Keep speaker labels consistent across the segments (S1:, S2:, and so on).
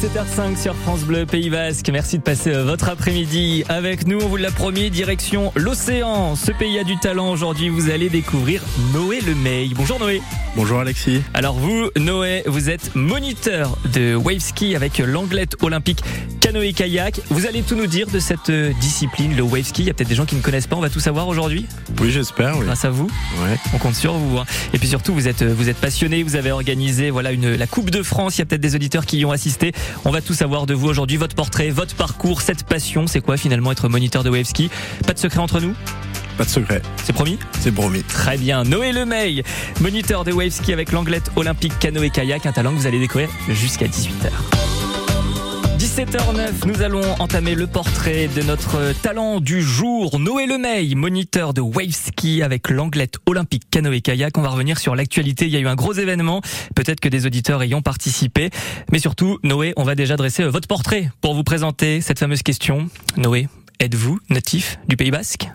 S1: 17h05 sur France Bleu Pays Basque. Merci de passer euh, votre après-midi avec nous. On vous l'a promis, direction l'océan. Ce pays a du talent. Aujourd'hui, vous allez découvrir Noé Lemay. Bonjour Noé.
S2: Bonjour Alexis.
S1: Alors vous, Noé, vous êtes moniteur de wave ski avec l'Anglette Olympique canoë kayak. Vous allez tout nous dire de cette euh, discipline, le wave ski. Il y a peut-être des gens qui ne connaissent pas. On va tout savoir aujourd'hui.
S2: Oui, j'espère. Oui.
S1: Grâce à vous.
S2: Ouais.
S1: On compte sur vous. hein. Et puis surtout, vous êtes, vous êtes passionné. Vous avez organisé, voilà, une, la Coupe de France. Il y a peut-être des auditeurs qui y ont assisté. On va tout savoir de vous aujourd'hui. Votre portrait, votre parcours, cette passion. C'est quoi finalement être moniteur de wave ski? Pas de secret entre nous?
S2: Pas de secret.
S1: C'est promis?
S2: C'est promis.
S1: Très bien. Noé Lemay, moniteur de wave ski avec l'Anglette Olympique canoë kayak. Un talent que vous allez découvrir jusqu'à 18h. 17h09, nous allons entamer le portrait de notre talent du jour, Noé Lemay, moniteur de wave ski avec l'Anglette Olympique canoë kayak. On va revenir sur l'actualité. Il y a eu un gros événement. Peut-être que des auditeurs y ont participé. Mais surtout, Noé, on va déjà dresser votre portrait pour vous présenter cette fameuse question. Noé, êtes-vous natif du Pays Basque?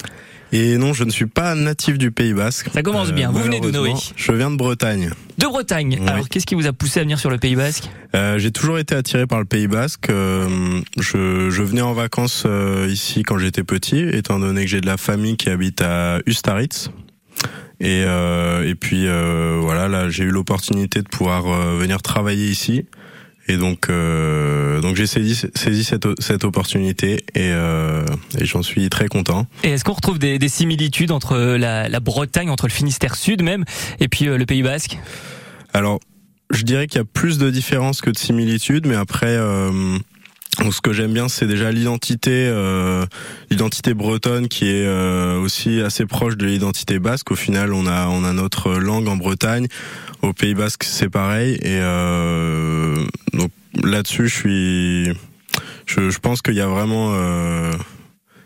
S2: Et non, je ne suis pas natif du Pays Basque.
S1: Ça commence bien. Vous venez d'où, Noé.
S2: Je viens de Bretagne.
S1: De Bretagne.
S2: Oui.
S1: Alors, qu'est-ce qui vous a poussé à venir sur le Pays Basque?
S2: Euh, J'ai toujours été attiré par le Pays Basque. Euh, je, je venais en vacances euh, ici quand j'étais petit, étant donné que j'ai de la famille qui habite à Ustaritz. Et, euh, et puis euh, voilà, là j'ai eu l'opportunité de pouvoir euh, venir travailler ici. Et donc, euh, donc j'ai saisi, saisi cette, cette opportunité et, euh, et j'en suis très content.
S1: Et est-ce qu'on retrouve des, des similitudes entre la, la Bretagne, entre le Finistère Sud même, et puis euh, le Pays Basque?
S2: Alors, je dirais qu'il y a plus de différences que de similitudes, mais après, euh, donc ce que j'aime bien, c'est déjà l'identité, euh, l'identité bretonne qui est euh, aussi assez proche de l'identité basque. Au final, on a on a notre langue en Bretagne. Au Pays Basque, c'est pareil. Et euh, donc là-dessus, je suis, je, je pense qu'il y a vraiment euh,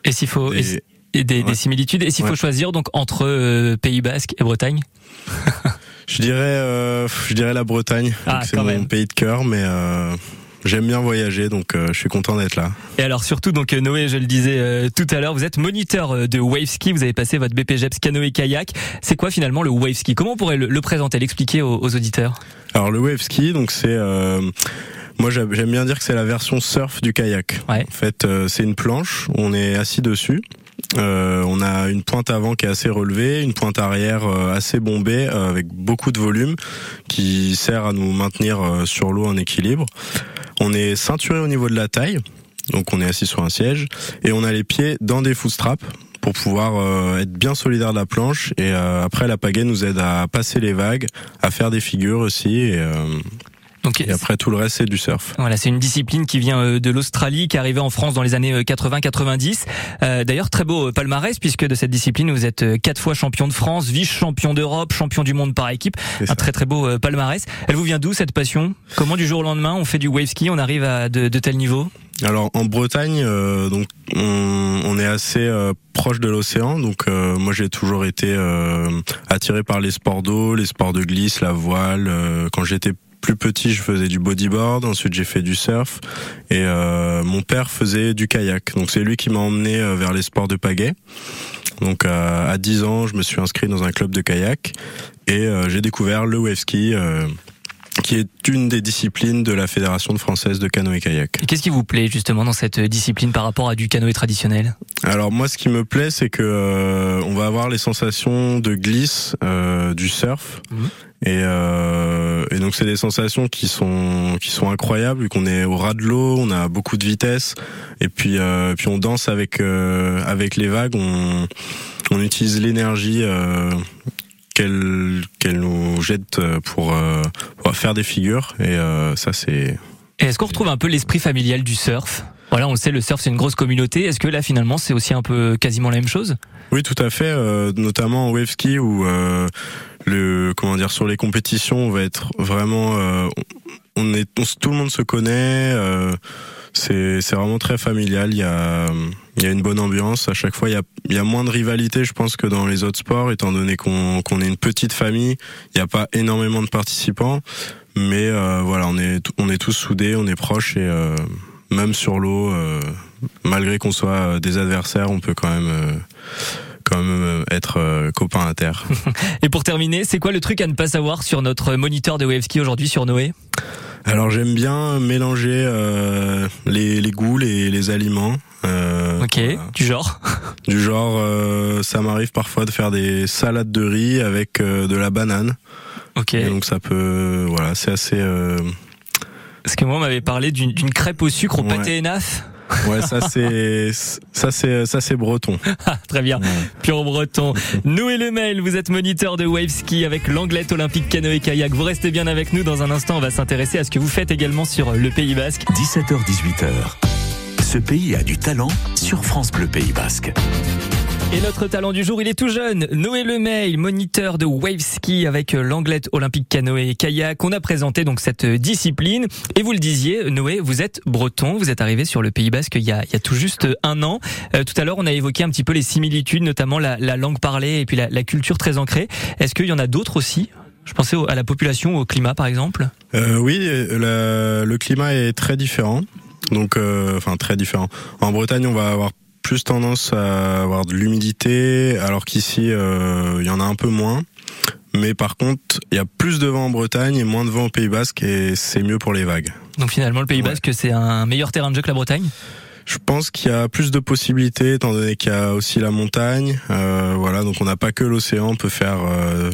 S1: Et s'il faut
S2: des-
S1: et- et des, des similitudes, et s'il faut choisir donc entre euh, Pays Basque et Bretagne?
S2: Je dirais, euh, je dirais la Bretagne.
S1: Ah,
S2: c'est mon
S1: même.
S2: pays de cœur, mais euh, j'aime bien voyager, donc euh, je suis content d'être là.
S1: Et alors surtout donc euh, Noé, je le disais euh, tout à l'heure, vous êtes moniteur euh, de wave ski, vous avez passé votre BPGEPS canoë kayak. C'est quoi finalement le wave ski? Comment on pourrait le, le présenter, l'expliquer aux, aux auditeurs?
S2: Alors le wave ski, donc c'est euh, moi j'aime j'aime bien dire que c'est la version surf du kayak.
S1: Ouais.
S2: En fait, euh, c'est une planche, on est assis dessus. Euh, on a une pointe avant qui est assez relevée, une pointe arrière euh, assez bombée euh, avec beaucoup de volume qui sert à nous maintenir euh, sur l'eau en équilibre. On est ceinturé au niveau de la taille, donc on est assis sur un siège et on a les pieds dans des footstraps pour pouvoir euh, être bien solidaire de la planche et euh, après la pagaie nous aide à passer les vagues, à faire des figures aussi euh,
S1: Donc
S2: et après tout le reste c'est du surf.
S1: Voilà, c'est une discipline qui vient euh, de l'Australie, qui est arrivée en France dans les années 80-90. Euh, D'ailleurs, très beau euh, palmarès, puisque de cette discipline, vous êtes euh, quatre fois champion de France, vice-champion d'Europe, champion du monde par équipe. Un
S2: ça.
S1: très très beau euh, palmarès. Elle vous vient d'où cette passion? Comment du jour au lendemain on fait du wave ski, on arrive à de, de tel niveau?
S2: Alors en Bretagne, euh, donc on, on est assez euh, proche de l'océan, donc euh, moi j'ai toujours été euh, attiré par les sports d'eau, les sports de glisse, la voile. euh, quand j'étais plus petit, je faisais du bodyboard, ensuite j'ai fait du surf et euh, mon père faisait du kayak. Donc c'est lui qui m'a emmené euh, vers les sports de pagaie. Donc euh, à 10 ans, je me suis inscrit dans un club de kayak et j'ai découvert le wave ski. Euh, qui est une des disciplines de la Fédération française de canoë-kayak.
S1: Et qu'est-ce qui vous plaît justement dans cette euh, discipline par rapport à du canoë traditionnel?
S2: Alors moi, ce qui me plaît, c'est que euh, on va avoir les sensations de glisse euh, du surf,
S1: Mhm.
S2: et, euh, et donc c'est des sensations qui sont qui sont incroyables, vu qu'on est au ras de l'eau, on a beaucoup de vitesse, et puis euh, puis on danse avec euh, avec les vagues, on on utilise l'énergie. Qu'elle qu'elle nous jette pour, euh, pour faire des figures. Et euh, ça c'est
S1: est-ce qu'on retrouve un peu l'esprit familial du surf? Voilà, on le sait, le surf c'est une grosse communauté. Est-ce que là finalement c'est aussi un peu quasiment la même chose?
S2: Oui, tout à fait, euh, notamment en wave ski où euh, le comment dire sur les compétitions, on va être vraiment euh, on est on- tout le monde se connaît, c'est vraiment très familial, il y a il y a une bonne ambiance. À chaque fois, il y a il y a moins de rivalité, je pense que dans les autres sports étant donné qu'on qu'on est une petite famille, il n'y a pas énormément de participants, mais euh, voilà, on est on est tous soudés, on est proches et euh, même sur l'eau euh, malgré qu'on soit euh, des adversaires, on peut quand même euh, quand même euh, être euh, copains à terre.
S1: Et pour terminer, c'est quoi le truc à ne pas savoir sur notre moniteur de wave ski aujourd'hui sur Noé?
S2: Alors j'aime bien mélanger euh, les, les goûts, les, les aliments.
S1: Euh, ok, du genre?
S2: Du genre, euh, ça m'arrive parfois de faire des salades de riz avec euh, de la banane.
S1: Ok.
S2: Et donc ça peut, voilà, c'est assez. Euh,
S1: Parce que moi, on m'avait parlé d'une d'une crêpe au sucre au
S2: Ouais.
S1: pâté et naf.
S2: Ouais, ça c'est ça c'est ça c'est breton.
S1: Ah, très bien, pur breton. Noé Le Mail, vous êtes moniteur de wave ski avec l'Anglette Olympique Canoë Kayak. Vous restez bien avec nous. Dans un instant, on va s'intéresser à ce que vous faites également sur le Pays Basque.
S3: 17h-18h. Ce pays a du talent sur France Bleu Pays Basque.
S1: Et notre talent du jour, il est tout jeune. Noé Lemay, moniteur de wave ski avec l'Anglette Olympique Canoë et Kayak. On a présenté donc cette discipline. Et vous le disiez, Noé, vous êtes breton. Vous êtes arrivé sur le Pays Basque il y a, tout juste un an. Euh, tout à l'heure, on a évoqué un petit peu les similitudes, notamment la, la langue parlée et puis la, culture très ancrée. Est-ce qu'il y en a d'autres aussi? Je pensais à la population au climat, par exemple.
S2: Euh, oui, le climat est très différent. Donc, euh, enfin très différent. En Bretagne, on va avoir plus tendance à avoir de l'humidité, alors qu'ici, euh, il y en a un peu moins. Mais par contre, il y a plus de vent en Bretagne et moins de vent au Pays Basque, et c'est mieux pour les vagues.
S1: Donc finalement, le Pays
S2: Ouais.
S1: Basque, c'est un meilleur terrain de jeu que la Bretagne?
S2: Je pense qu'il y a plus de possibilités, étant donné qu'il y a aussi la montagne. Euh, voilà, donc on n'a pas que l'océan, on peut faire euh,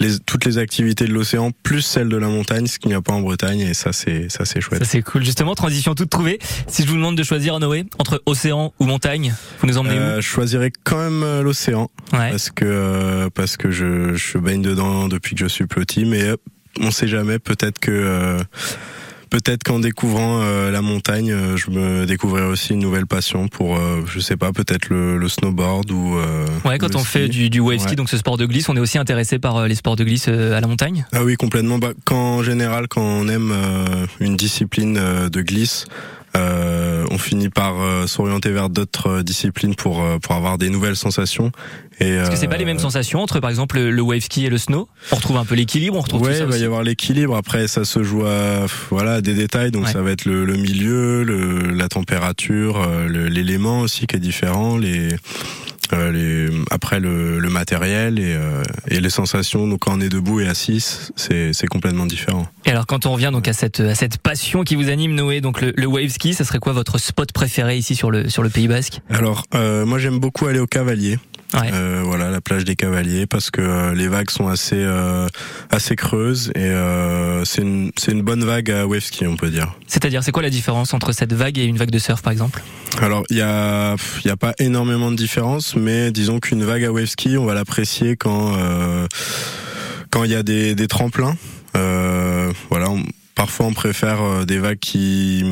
S2: les, toutes les activités de l'océan plus celles de la montagne, ce qu'il n'y a pas en Bretagne, et ça c'est ça c'est chouette.
S1: Ça c'est cool. Justement, transition toute trouvée. Si je vous demande de choisir Noé entre océan ou montagne, vous nous emmenez
S2: Euh, je choisirais quand même euh, l'océan.
S1: où Ouais.
S2: parce que euh, parce que je, je baigne dedans depuis que je suis petit mais euh, on sait jamais peut-être que euh, peut-être qu'en découvrant euh, la montagne euh, je me découvrirai aussi une nouvelle passion pour euh, je sais pas peut-être le, le snowboard ou euh,
S1: Ouais, quand on
S2: ski.
S1: fait du, du wave ski, donc ce sport de glisse, on est aussi intéressé par euh, les sports de glisse euh, à la montagne?
S2: ah oui complètement bah, quand en général quand on aime euh, une discipline euh, de glisse on finit par euh, s'orienter vers d'autres euh, disciplines pour euh, pour avoir des nouvelles sensations et
S1: Parce que c'est pas
S2: euh,
S1: les mêmes sensations entre, par exemple, le, wave ski et le snow? On retrouve un peu l'équilibre, on retrouve
S2: Ouais,
S1: tout ça
S2: il va
S1: aussi.
S2: y avoir l'équilibre. Après, ça se joue à voilà des détails. Donc
S1: Ouais.
S2: ça va être le, le milieu, le, la température, euh, l'élément aussi qui est différent, les euh, les après le, le matériel et, euh, et les sensations. Donc quand on est debout et assis, c'est c'est complètement différent.
S1: Et alors, quand on revient donc à cette à cette passion qui vous anime, Noé, donc le, le wave ski, ça serait quoi votre spot préféré ici sur le sur le Pays Basque?
S2: Alors euh, moi j'aime beaucoup aller au Cavalier.
S1: Ouais.
S2: Euh, voilà la plage des Cavaliers parce que euh, les vagues sont assez euh, assez creuses et euh, c'est une c'est une bonne vague à wave ski on peut dire.
S1: C'est-à-dire, c'est quoi la différence entre cette vague et une vague de surf, par exemple?
S2: Alors il y a il y a pas énormément de différence, mais disons qu'une vague à wave ski, on va l'apprécier quand euh, quand il y a des, des tremplins. Euh, parfois on préfère euh, des vagues qui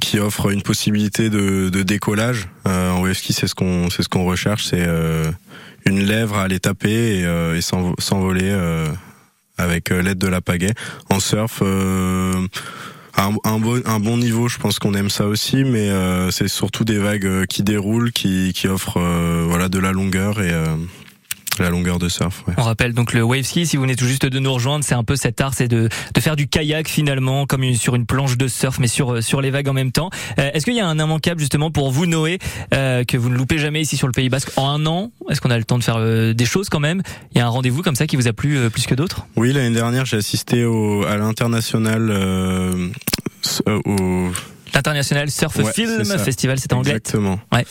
S2: qui offrent une possibilité de, décollage. Euh, en wave ski, c'est ce qu'on c'est ce qu'on recherche, c'est euh, une lèvre à aller taper et, et s'envo- s'envoler avec l'aide de la pagaie. En surf. Un, un bon, niveau, je pense qu'on aime ça aussi, mais c'est surtout des vagues qui déroulent, qui, qui offrent euh, voilà de la longueur et la longueur de surf. Ouais.
S1: On rappelle donc le wave ski, si vous venez tout juste de nous rejoindre, c'est un peu cet art, c'est de, de faire du kayak finalement, comme une, sur une planche de surf, mais sur, euh, sur les vagues en même temps. Euh, Est-ce qu'il y a un immanquable justement pour vous, Noé, euh, que vous ne loupez jamais ici sur le Pays Basque en un an? Est-ce qu'on a le temps de faire euh, des choses quand même? Il y a un rendez-vous comme ça qui vous a plu euh, plus que d'autres?
S2: Oui, l'année dernière, j'ai assisté au, à l'international euh, au
S1: L'International Surf
S2: Ouais,
S1: Film
S2: c'est.
S1: Festival, c'était anglais.
S2: Exactement.
S1: Ouais.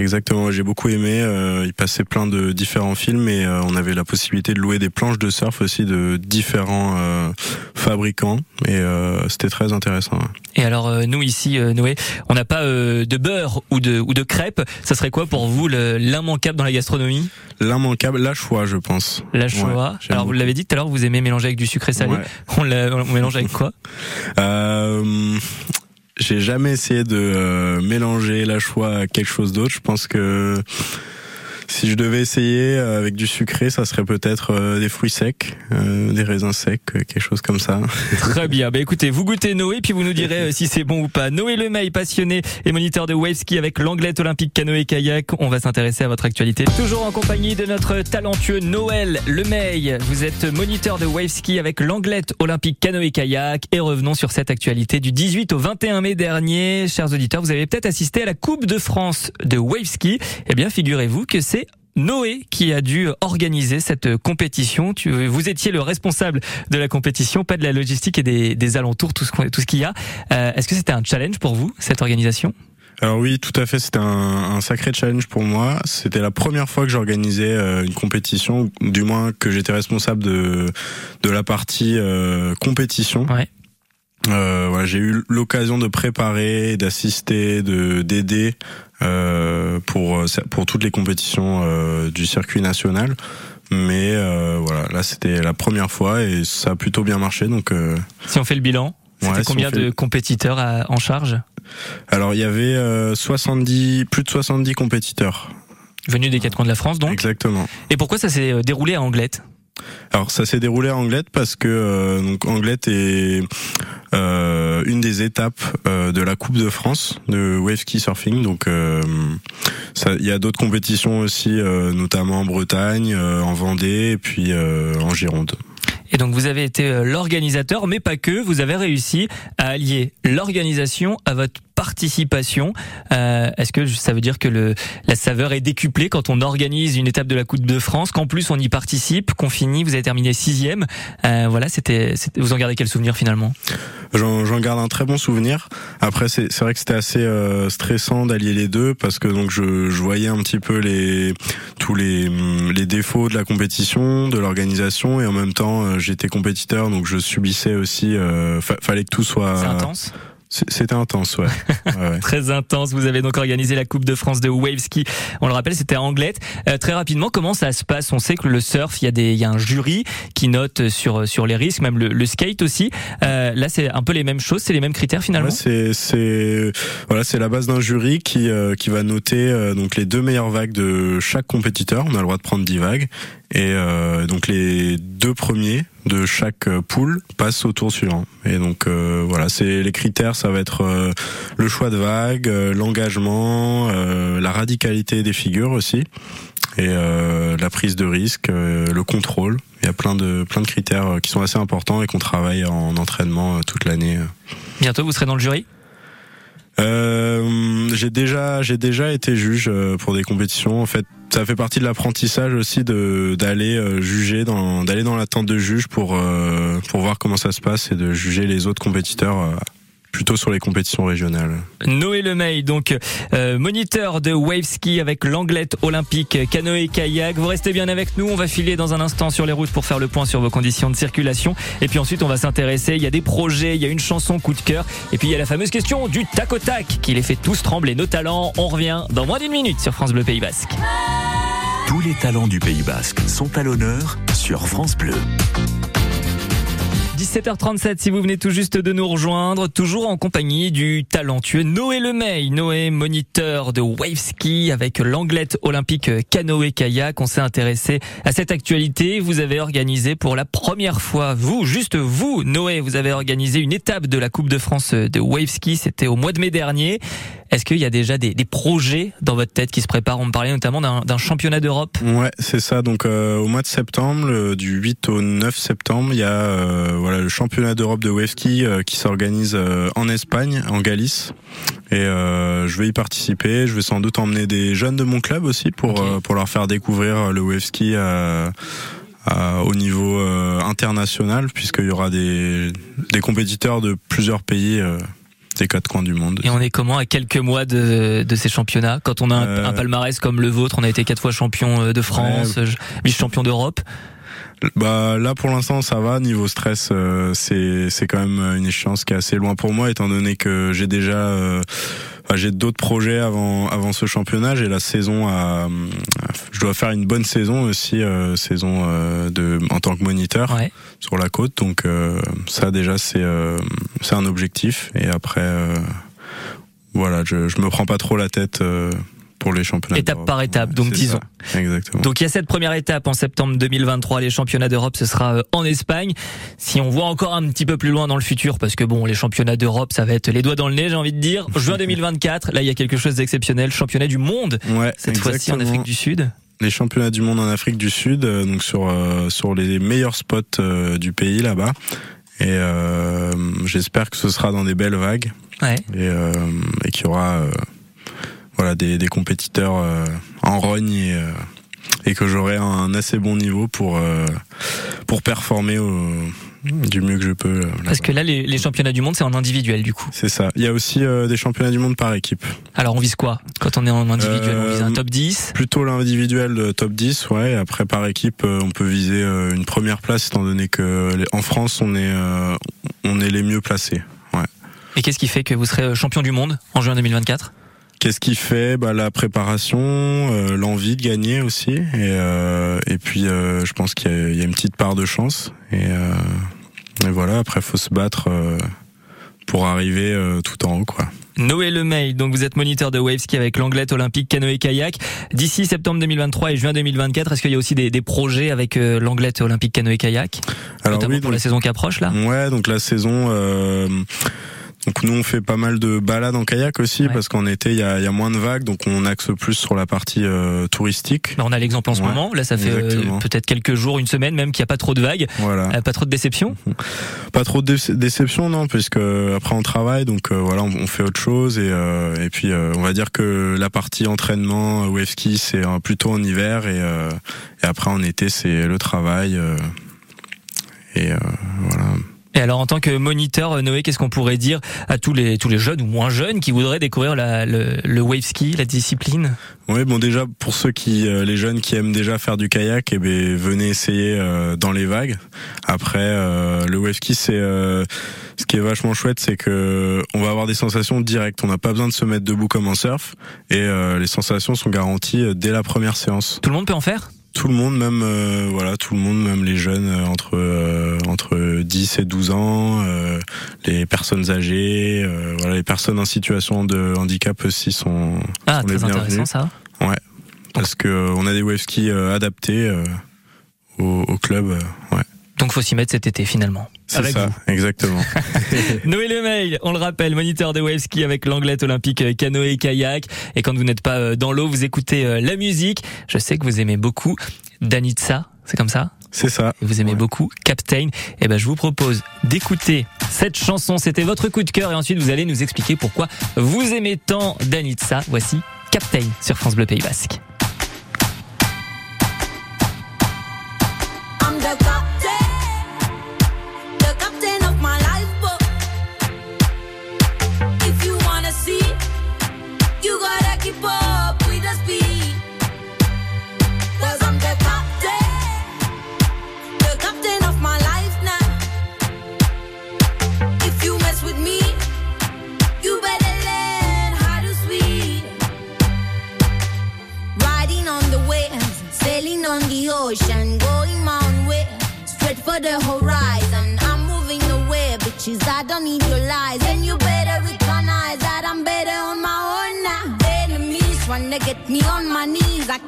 S2: Exactement, j'ai beaucoup aimé. Euh, il passait plein de différents films et euh, on avait la possibilité de louer des planches de surf aussi de différents euh, fabricants et euh, c'était très intéressant. ouais.
S1: Et alors euh, nous ici, euh, Noé, on n'a pas euh, de beurre ou de, ou de crêpes. Ça serait quoi pour vous le- l'immanquable dans la gastronomie?
S2: L'immanquable, la choix, je pense.
S1: La.
S2: Ouais, j'aime
S1: alors vous l'avez dit tout à l'heure, vous aimez mélanger avec du sucré salé.
S2: Ouais.
S1: On, on mélange avec quoi?
S2: Euh, j'ai jamais essayé de euh, mélanger la choix à quelque chose d'autre. Je pense que si je devais essayer euh, avec du sucré, ça serait peut-être euh, des fruits secs, euh, des raisins secs, euh, quelque chose comme ça.
S1: Très bien. Bah écoutez, vous goûtez Noé, puis vous nous direz si c'est bon ou pas. Noé Lemay, passionné et moniteur de wave ski avec l'Anglette Olympique Canoë Kayak. On va s'intéresser à votre actualité. Toujours en compagnie de notre talentueux Noël Lemay. Vous êtes moniteur de wave ski avec l'Anglette Olympique Canoë Kayak. Et revenons sur cette actualité du 18 au 21 mai dernier. Chers auditeurs, vous avez peut-être assisté à la Coupe de France de wave ski. Eh bien, figurez-vous que c'est Noé qui a dû organiser cette compétition. Tu, vous étiez le responsable de la compétition, pas de la logistique et des, des alentours, tout ce, tout ce qu'il y a. Euh, Est-ce que c'était un challenge pour vous, cette organisation?
S2: Alors oui, tout à fait, c'était un, un, sacré challenge pour moi. C'était la première fois que j'organisais euh, une compétition, du moins que j'étais responsable de de la partie euh, compétition.
S1: Ouais.
S2: Euh, voilà, j'ai eu l'occasion de préparer, d'assister, de d'aider euh, pour pour toutes les compétitions euh, du circuit national. Mais euh, voilà, là c'était la première fois et ça a plutôt bien marché. Donc euh,
S1: si on fait le bilan, c'était
S2: Ouais,
S1: combien
S2: fait-
S1: de compétiteurs à- en charge?
S2: Alors il y avait euh, 70 plus de 70 compétiteurs.
S1: venus des quatre coins de la France donc
S2: Exactement.
S1: Et pourquoi ça s'est euh, déroulé à Anglette?
S2: Alors ça s'est déroulé à Anglette parce que euh, donc Anglette est euh, une des étapes euh, de la Coupe de France de wave ski surfing. Donc euh, il y a d'autres compétitions aussi, euh, notamment en Bretagne, euh, en Vendée et puis en Gironde.
S1: Et donc vous avez été l'organisateur, mais pas que, vous avez réussi à allier l'organisation à votre participation. Euh, Est-ce que ça veut dire que le, la saveur est décuplée quand on organise une étape de la Coupe de France, qu'en plus on y participe, qu'on finit, vous avez terminé sixième. Euh, voilà, c'était, vous en gardez quel souvenir finalement?
S2: J'en garde un très bon souvenir. Après, c'est vrai que c'était assez euh, stressant d'allier les deux parce que donc je, je voyais un petit peu les tous les hum, les défauts de la compétition, de l'organisation et en même temps euh, j'étais compétiteur donc je subissais aussi. Euh, fa- fallait que tout soit.
S1: Intense?
S2: C'était intense, ouais. ouais, ouais.
S1: Très intense. Vous avez donc organisé la Coupe de France de wave ski. On le rappelle, c'était à Anglette. Euh, très rapidement, comment ça se passe? On sait que le surf, il y a des, il y a un jury qui note sur sur les risques, même le, le skate aussi. Euh, là, c'est un peu les mêmes choses, c'est les mêmes critères finalement?
S2: Ouais, c'est c'est voilà, c'est la base d'un jury qui euh, qui va noter euh, donc les deux meilleures vagues de chaque compétiteur. On a le droit de prendre 10 vagues et euh, donc les deux premiers de chaque euh, poule passent au tour suivant. Et donc euh, voilà, c'est les critères, ça va être euh, le choix de vagues, euh, l'engagement, la radicalité des figures aussi et la prise de risque, le contrôle. Il y a plein de plein de critères qui sont assez importants et qu'on travaille en entraînement toute l'année.
S1: Bientôt, vous serez dans le jury?
S2: Euh, j'ai déjà j'ai déjà été juge euh, pour des compétitions. En fait, ça fait partie de l'apprentissage aussi de d'aller euh, juger dans d'aller dans la tente de juge pour pour voir comment ça se passe et de juger les autres compétiteurs plutôt sur les compétitions régionales.
S1: Noé Lemay, donc euh, moniteur de wave ski avec l'anglette olympique canoë kayak. Vous restez bien avec nous. On va filer dans un instant sur les routes pour faire le point sur vos conditions de circulation. Et puis ensuite, on va s'intéresser. Il y a des projets, il y a une chanson coup de cœur. Et puis il y a la fameuse question du tac au tac qui les fait tous trembler. Nos talents. On revient dans moins d'une minute sur France Bleu Pays Basque.
S3: Tous les talents du Pays Basque sont à l'honneur sur France Bleu.
S1: 17h37 si vous venez tout juste de nous rejoindre, toujours en compagnie du talentueux Noé Lemay. Noé, moniteur de wave ski avec l'anglette olympique canoë kayak. On s'est intéressé à cette actualité. Vous avez organisé pour la première fois, vous, juste vous, Noé, vous avez organisé une étape de la Coupe de France de wave ski. C'était au mois de mai dernier. Est-ce qu'il y a déjà des, des projets dans votre tête qui se préparent? On me parlait notamment d'un championnat d'Europe.
S2: Ouais, c'est ça. Donc euh, au mois de septembre, le- du 8 au 9 septembre, il y a euh, voilà le championnat d'Europe de wave ski euh, qui s'organise euh, en Espagne, en Galice. Et euh, je vais y participer. Je vais sans doute emmener des jeunes de mon club aussi pour
S1: Ok.
S2: euh, pour leur faire découvrir le wave ski. à- à- au niveau euh, international puisqu'il y aura des, des compétiteurs de plusieurs pays euh, des quatre coins du monde.
S1: Et on est comment à quelques mois de, de ces championnats Quand on a un,
S2: Euh,
S1: un palmarès comme le vôtre, on a été quatre fois champion euh, de France, euh, vice-champion d'Europe.
S2: Bah là pour l'instant ça va niveau stress euh, c'est c'est quand même une échéance qui est assez loin pour moi étant donné que j'ai déjà euh, enfin, j'ai d'autres projets avant avant ce championnat. J'ai la saison à je dois faire une bonne saison aussi euh, saison euh, de en tant que moniteur
S1: Ouais.
S2: sur la côte. Donc euh, ça déjà c'est euh, c'est un objectif. Et après euh, voilà je je me prends pas trop la tête euh, pour les championnats
S1: Étape par étape, donc disons.
S2: exactement
S1: Donc il y a cette première étape en septembre 2023, les championnats d'Europe, ce sera euh, en Espagne. Si on voit encore un petit peu plus loin dans le futur, parce que bon, les championnats d'Europe, ça va être les doigts dans le nez, j'ai envie de dire. Juin 2024, là il y a quelque chose d'exceptionnel, championnat du monde,
S2: ouais
S1: cette fois-ci en. Afrique du Sud.
S2: les championnats du monde en Afrique du Sud, euh, donc sur euh, sur les meilleurs spots euh, du pays là-bas. Et j'espère que ce sera dans des belles vagues
S1: Ouais.
S2: et, et qu'il y aura voilà des, des compétiteurs euh, en rogne et, euh, et que j'aurai un assez bon niveau pour pour performer du mieux que je peux.
S1: Parce que là, les, championnats du monde, c'est en individuel du coup.
S2: C'est ça. Il y a aussi des championnats du monde par équipe.
S1: Alors on vise quoi? Quand on est en individuel On vise un top 10
S2: Plutôt l'individuel top 10, ouais. Après par équipe, on peut viser une première place étant donné que en France, on est on est les mieux placés. Ouais.
S1: Et qu'est-ce qui fait que vous serez champion du monde en juin 2024
S2: Qu'est-ce qui fait? Bah, La préparation, euh, l'envie de gagner aussi, et, euh, et puis euh, je pense qu'il y, y, a une petite part de chance. Et, et voilà, après faut se battre pour arriver tout en haut, quoi.
S1: Noé Lemay, donc vous êtes moniteur de waveski avec l'Anglette Olympique Canoë Kayak. D'ici septembre 2023 et juin 2024, est-ce qu'il y a aussi des, des projets avec euh, l'Anglette Olympique Canoë Kayak?
S2: Alors
S1: Notamment
S2: oui,
S1: pour la saison qui approche là?
S2: Ouais, donc la saison euh, donc nous on fait pas mal de balades en kayak aussi parce qu'en été il y a, y a, moins de vagues donc on axe plus sur la partie euh, touristique.
S1: on a l'exemple en ce moment. Là ça fait euh, peut-être quelques jours, une semaine même qu'il n'y a pas trop de vagues.
S2: Voilà.
S1: Euh, pas trop de déception.
S2: Pas trop de déception non puisque après on travaille donc voilà on, fait autre chose et et puis on va dire que la partie entraînement wave ski c'est plutôt en hiver et et après en été c'est le travail et voilà.
S1: Et alors, en tant que moniteur, euh, Noé, qu'est-ce qu'on pourrait dire à tous les tous les jeunes ou moins jeunes qui voudraient découvrir la, le, le wave ski, la discipline?
S2: Oui, bon déjà pour ceux qui euh, les jeunes qui aiment déjà faire du kayak, eh ben venez essayer euh, dans les vagues. Après, le wave ski, c'est ce qui est vachement chouette, c'est que on va avoir des sensations directes. On n'a pas besoin de se mettre debout comme en surf, et les sensations sont garanties dès la première séance.
S1: Tout le monde peut en faire?
S2: Tout le monde, même euh, voilà, tout le monde, même les jeunes euh, entre euh, 10 et 12 ans, les personnes âgées, voilà, les personnes en situation de handicap aussi sont,
S1: ah,
S2: sont
S1: très
S2: les
S1: intéressant ça.
S2: Ouais, parce que on a des wave skis adaptés au, au, club, ouais.
S1: Donc faut s'y mettre cet été finalement.
S2: C'est ça, exactement.
S1: Noé Lemail, on le rappelle, moniteur de wave ski avec l'anglette olympique euh, canoë et kayak. Et quand vous n'êtes pas euh, dans l'eau, vous écoutez euh, la musique. Je sais que vous aimez beaucoup Danitza, c'est comme ça?
S2: C'est ça.
S1: vous aimez beaucoup Captain. Et eh ben je vous propose d'écouter cette chanson. C'était votre coup de cœur et ensuite vous allez nous expliquer pourquoi vous aimez tant Danitza. Voici Captain sur France Bleu Pays Basque.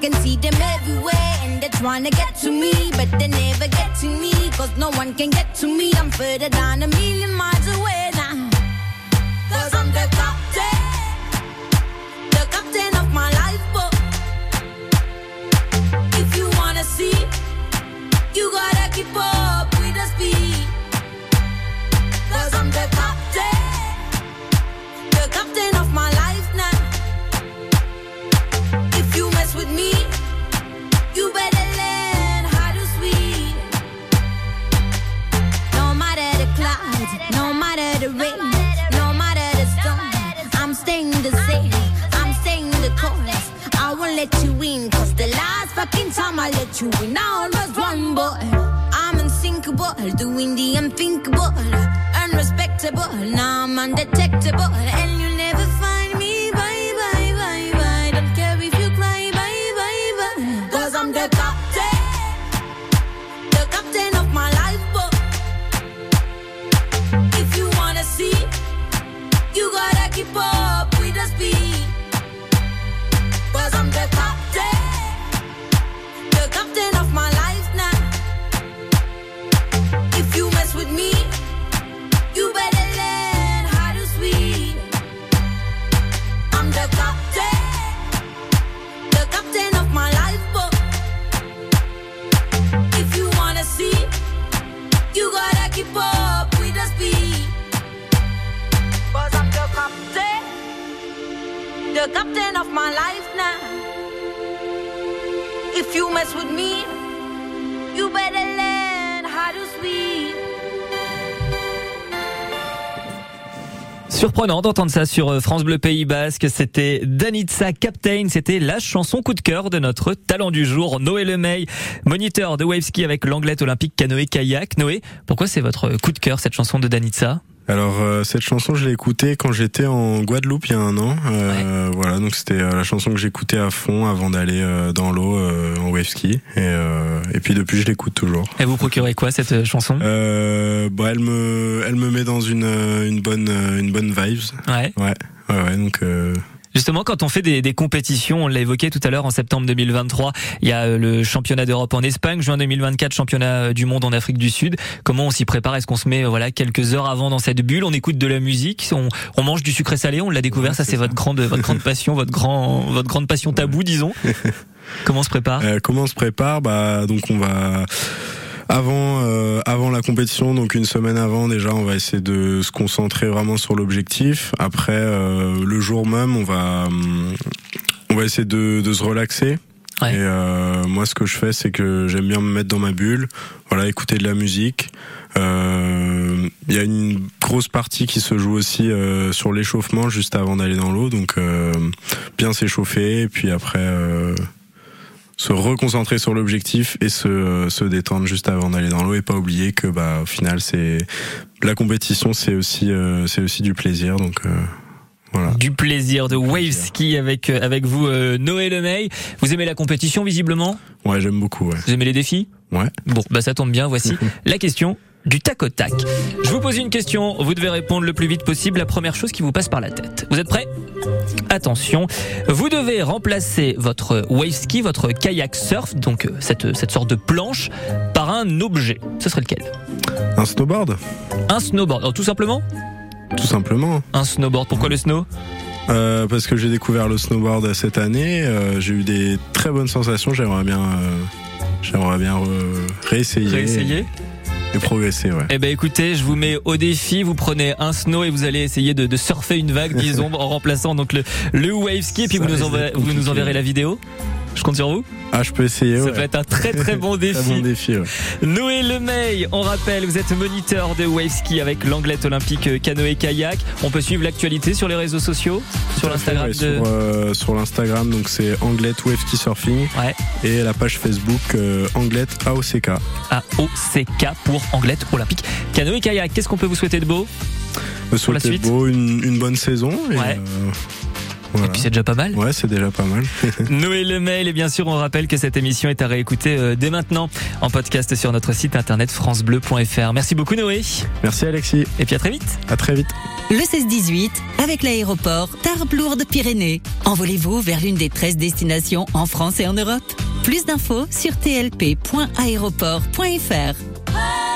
S4: Can see them everywhere, and they're trying to get to me, but they never get to me, cause no one can get to me. I'm further down a million miles away now, cause I'm the captain, the captain of my life. Book. If you wanna see. You gotta keep up with the speed. Let you in, cause the last fucking time I let you in, I almost won, but I'm unsinkable, doing the unthinkable, unrespectable. Now I'm undetectable, and you never find me. Bye, bye, bye, bye. Don't care if you cry, bye, bye, bye. Cause I'm the captain, the captain of my life, but if you wanna see, you gotta keep up
S1: Surprenant d'entendre ça sur euh, France Bleu Pays Basque. C'était Danitza Captain. C'était la chanson coup de cœur de notre talent du jour, Noé Lemay, moniteur de wave ski avec l'anglette olympique canoë kayak. Noé, pourquoi c'est votre coup de cœur cette chanson de Danitza?
S2: Alors euh, cette chanson, je l'ai écoutée quand j'étais en Guadeloupe il y a un an. Euh, Voilà, donc c'était euh, la chanson que j'écoutais à fond avant d'aller euh, dans l'eau euh, en wave ski. Et, euh, et puis depuis, je l'écoute toujours.
S1: Elle vous procurait quoi cette chanson?
S2: Euh, bah, elle me, elle me met dans une, une bonne, une bonne vibes.
S1: Ouais.
S2: Ouais, ouais, ouais. Donc euh,
S1: Justement, quand on fait des, des compétitions, on l'a évoqué tout à l'heure en septembre 2023, il y a euh, le championnat d'Europe en Espagne, juin 2024, championnat euh, du monde en Afrique du Sud. Comment on s'y prépare? Est-ce qu'on se met euh, voilà quelques heures avant dans cette bulle? On écoute de la musique, on, on mange du sucré salé, on l'a découvert.
S2: Ouais,
S1: ça,
S2: c'est
S1: votre grande, votre grande passion, votre grand, votre grande passion tabou, disons. Comment on se prépare?
S2: Euh, comment on se prépare? Bah donc on va avant euh, avant la compétition, donc une semaine avant déjà, on va essayer de se concentrer vraiment sur l'objectif. Après euh, le jour même, on va hum, on va essayer de, de se relaxer.
S1: Ouais.
S2: Et euh, moi, ce que je fais, c'est que j'aime bien me mettre dans ma bulle, voilà, écouter de la musique. Euh, Il y a une grosse partie qui se joue aussi euh, sur l'échauffement juste avant d'aller dans l'eau, donc euh, bien s'échauffer, et puis après euh, se reconcentrer sur l'objectif et se, euh, se détendre juste avant d'aller dans l'eau, et pas oublier que bah au final c'est la compétition, c'est aussi euh, c'est aussi du plaisir, donc euh, voilà.
S1: Du plaisir de wave ski avec euh, avec vous, euh, Noé Lemay. Vous aimez la compétition visiblement?
S2: Ouais, j'aime beaucoup. Ouais.
S1: Vous aimez les défis?
S2: Ouais.
S1: Bon, bah ça tombe bien. Voici la question du tac au tac. Je vous pose une question, vous devez répondre le plus vite possible. La première chose qui vous passe par la tête. Vous êtes prêts? Attention, vous devez remplacer votre wave ski, votre kayak surf, donc euh, cette cette sorte de planche, par un objet. Ce serait lequel?
S2: Un snowboard,
S1: Un snowboard. Alors, tout simplement?
S2: Tout simplement.
S1: Un snowboard. Pourquoi le snow?
S2: Euh, parce que j'ai découvert le snowboard cette année, euh, j'ai eu des très bonnes sensations. J'aimerais bien, euh, j'aimerais bien euh, réessayer,
S1: Réessayer
S2: et progresser. Ouais.
S1: Eh ben écoutez, je vous mets au défi. Vous prenez un snow et vous allez essayer de, de surfer une vague, disons, en remplaçant donc le, le wave ski. Et puis vous nous, enverrez, vous nous enverrez la vidéo. Je compte sur vous.
S2: Ah, je peux essayer.
S1: Ça
S2: ouais.
S1: peut être un très très bon
S2: Très
S1: défi.
S2: bon défi. ouais.
S1: Noé Lemay, on rappelle, vous êtes moniteur de wave ski avec l'anglette olympique euh, canoë kayak. On peut suivre l'actualité sur les réseaux sociaux, sur l'Instagram
S2: Ouais,
S1: de.
S2: sur, euh, sur l'Instagram, donc c'est Anglette Wave Ski Surfing
S1: Ouais,
S2: et la page Facebook euh, Anglette AOCK.
S1: AOCK pour anglette olympique canoë kayak. Qu'est-ce qu'on peut vous souhaiter de beau
S2: Me souhaiter
S1: suite.
S2: beau, une, une bonne saison. Et,
S1: Ouais. Et puis c'est déjà pas mal.
S2: Ouais, c'est déjà pas mal.
S1: Noé Lemay, et bien sûr, on rappelle que cette émission est à réécouter euh, dès maintenant en podcast sur notre site internet francebleu.fr. Merci beaucoup Noé,
S2: Merci Alexis.
S1: et puis à très vite.
S2: À très vite.
S5: Le 16-18 avec l'aéroport Tarbes-Lourdes-Pyrénées. Envolez-vous vers l'une des 13 destinations en France et en Europe. Plus d'infos sur tlp.aéroport.fr.